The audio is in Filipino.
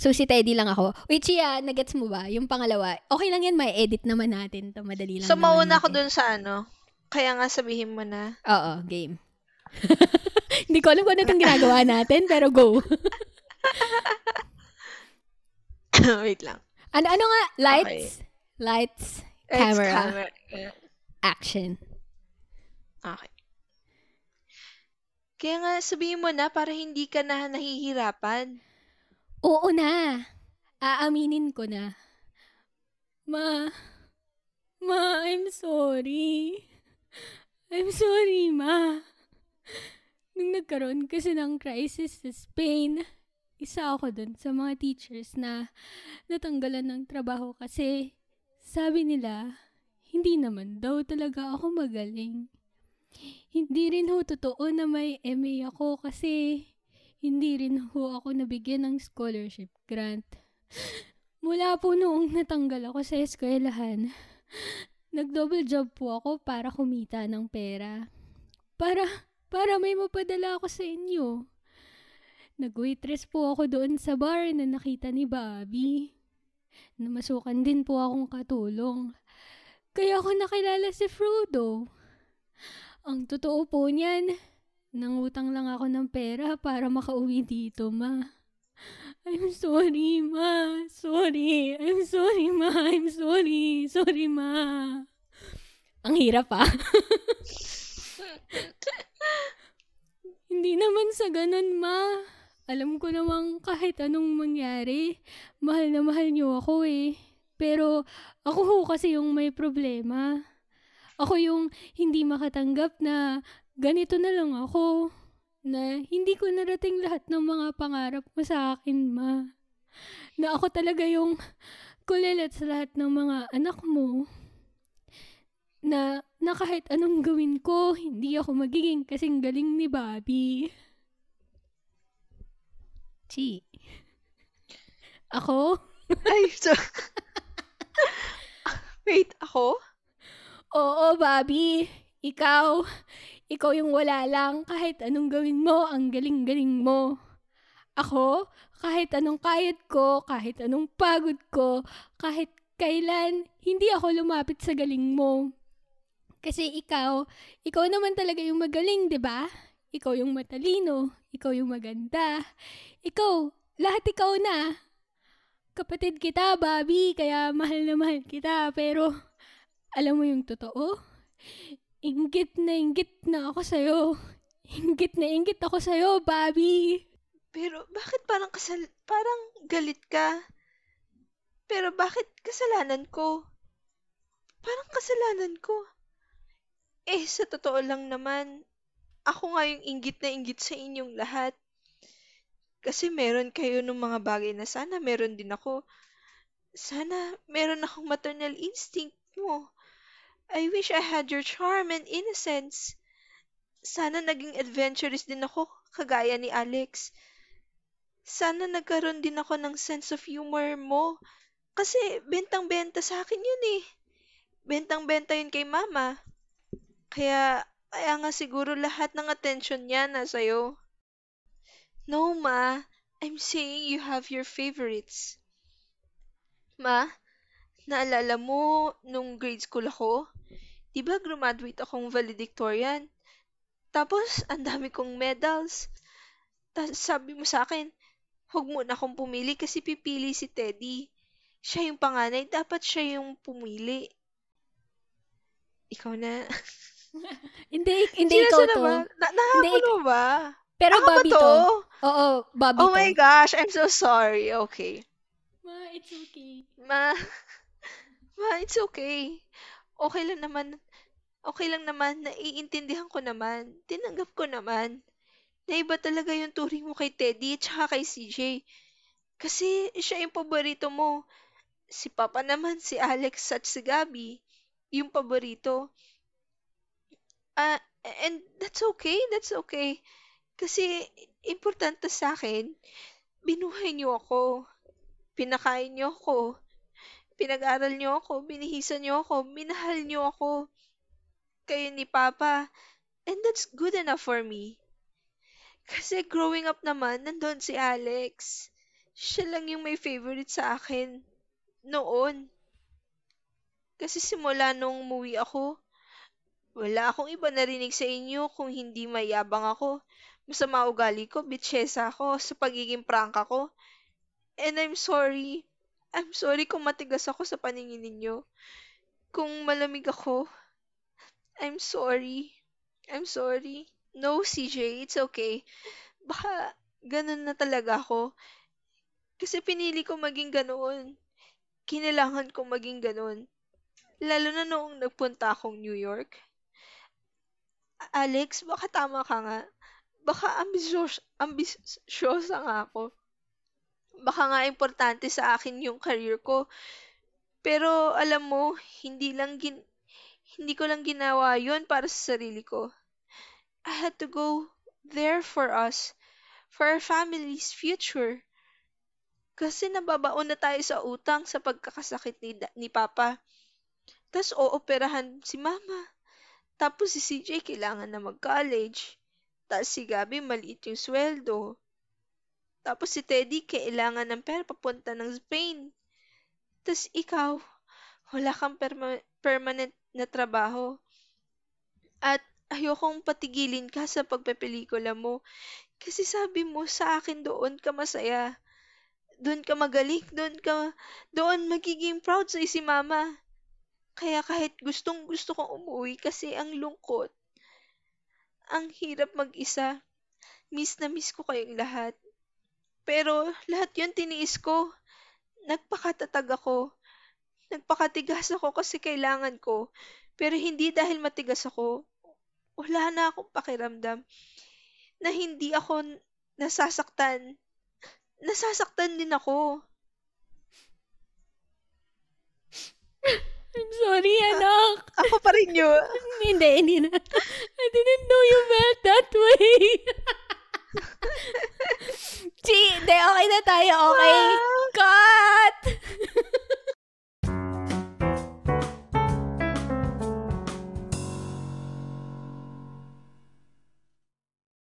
So, si Teddy lang ako. Wait, Chia, nagets mo ba? Yung pangalawa, okay lang yan, may edit naman natin. To, madali lang So, mauna ako dun sa ano. Kaya nga sabihin mo na. Oo, game. Hindi ko alam kung ano itong ginagawa natin, pero go. Wait lang. ano, ano nga? Lights? Lights, It's camera, camera. Yeah. action. Okay. Kaya nga sabihin mo na para hindi ka na nahihirapan. Oo na. Aaminin ko na. Ma, ma, I'm sorry. I'm sorry, ma. Nung nagkaroon kasi ng crisis sa Spain, isa ako dun sa mga teachers na natanggalan ng trabaho kasi sabi nila, hindi naman daw talaga ako magaling. Hindi rin ho totoo na may MA ako kasi hindi rin ho ako nabigyan ng scholarship grant. Mula po noong natanggal ako sa eskwelahan, nag-double job po ako para kumita ng pera. Para, para may mapadala ako sa inyo. Nag-waitress po ako doon sa bar na nakita ni Bobby. Namasukan din po akong katulong. Kaya ako nakilala si Frodo. Ang totoo po niyan, nangutang lang ako ng pera para makauwi dito, ma. I'm sorry, ma. Sorry. I'm sorry, ma. I'm sorry. Sorry, ma. Ang hirap, ah. Hindi naman sa ganun, ma. Alam ko namang kahit anong mangyari, mahal na mahal niyo ako eh. Pero ako ho kasi yung may problema. Ako yung hindi makatanggap na ganito na lang ako. Na hindi ko narating lahat ng mga pangarap mo sa akin, ma. Na ako talaga yung kulilat sa lahat ng mga anak mo. Na, na kahit anong gawin ko, hindi ako magiging kasing galing ni Bobby. Chi. Ako? Ay, so... Wait, ako? Oo, Bobby. Ikaw, ikaw yung wala lang. Kahit anong gawin mo, ang galing-galing mo. Ako, kahit anong kayat ko, kahit anong pagod ko, kahit kailan, hindi ako lumapit sa galing mo. Kasi ikaw, ikaw naman talaga yung magaling, 'di ba? Ikaw yung matalino, ikaw yung maganda. Ikaw, lahat ikaw na. Kapatid kita, Bobby, kaya mahal na mahal kita. Pero, alam mo yung totoo? Inggit na inggit na ako sa'yo. Inggit na inggit ako sa'yo, Bobby. Pero bakit parang kasal... Parang galit ka? Pero bakit kasalanan ko? Parang kasalanan ko. Eh, sa totoo lang naman, ako nga yung inggit na inggit sa inyong lahat. Kasi meron kayo ng mga bagay na sana meron din ako. Sana meron akong maternal instinct mo. I wish I had your charm and innocence. Sana naging adventurous din ako, kagaya ni Alex. Sana nagkaroon din ako ng sense of humor mo. Kasi bentang-benta sa akin yun eh. Bentang-benta yun kay mama. Kaya, kaya nga siguro lahat ng attention niya nasa'yo. No, ma. I'm saying you have your favorites. Ma, naalala mo nung grade school ako? Di ba graduate akong valedictorian? Tapos, ang dami kong medals. Tapos sabi mo sa akin, huwag mo na akong pumili kasi pipili si Teddy. Siya yung panganay, dapat siya yung pumili. Ikaw na. Hindi, hindi Sino ikaw sino to. ba? Na nahabol mo ba? Pero Ako Bobby to? to. Oo, Bobby Oh to. my gosh, I'm so sorry. Okay. Ma, it's okay. Ma, ma, it's okay. Okay lang naman. Okay lang naman. Naiintindihan ko naman. Tinanggap ko naman. Na iba talaga yung turing mo kay Teddy at saka kay CJ. Kasi siya yung paborito mo. Si Papa naman, si Alex at si Gabby. Yung paborito. Ah, and that's okay. That's okay. Kasi importante sa akin, binuhay niyo ako. Pinakain niyo ako. Pinag-aral niyo ako. Binihisan niyo ako. Minahal niyo ako. Kayo ni Papa. And that's good enough for me. Kasi growing up naman, nandun si Alex. siya lang yung may favorite sa akin. Noon. Kasi simula nung umuwi ako, wala akong iba narinig sa inyo kung hindi mayabang ako. Masama ugali ko, bitchesa ako sa pagiging prangka ko. And I'm sorry. I'm sorry kung matigas ako sa paningin ninyo. Kung malamig ako, I'm sorry. I'm sorry. No, CJ, it's okay. Baka ganun na talaga ako. Kasi pinili ko maging ganoon. Kinailangan kong maging ganoon. Lalo na noong nagpunta akong New York. Alex, baka tama ka nga. Baka ambisyosa, ambisyosa nga ako. Baka nga importante sa akin yung career ko. Pero alam mo, hindi lang gin hindi ko lang ginawa yon para sa sarili ko. I had to go there for us, for our family's future. Kasi nababaon na tayo sa utang sa pagkakasakit ni, ni Papa. Tapos ooperahan si Mama. Tapos si CJ kailangan na mag-college. Tapos si Gabi maliit yung sweldo. Tapos si Teddy kailangan ng pera papunta ng Spain. Tapos ikaw, wala kang perma- permanent na trabaho. At ayokong patigilin ka sa pagpepelikula mo. Kasi sabi mo sa akin doon ka masaya. Doon ka magaling, doon ka, doon magiging proud sa si mama. Kaya kahit gustong gusto kong umuwi kasi ang lungkot. Ang hirap mag-isa. Miss na miss ko kayong lahat. Pero lahat yun tiniis ko. Nagpakatatag ako. Nagpakatigas ako kasi kailangan ko. Pero hindi dahil matigas ako. Wala na akong pakiramdam. Na hindi ako nasasaktan. Nasasaktan din ako. I'm sorry, anak. Ako pa rin yun. hindi, hindi na. I didn't know you felt that way. Hindi, okay na tayo, okay? Cut!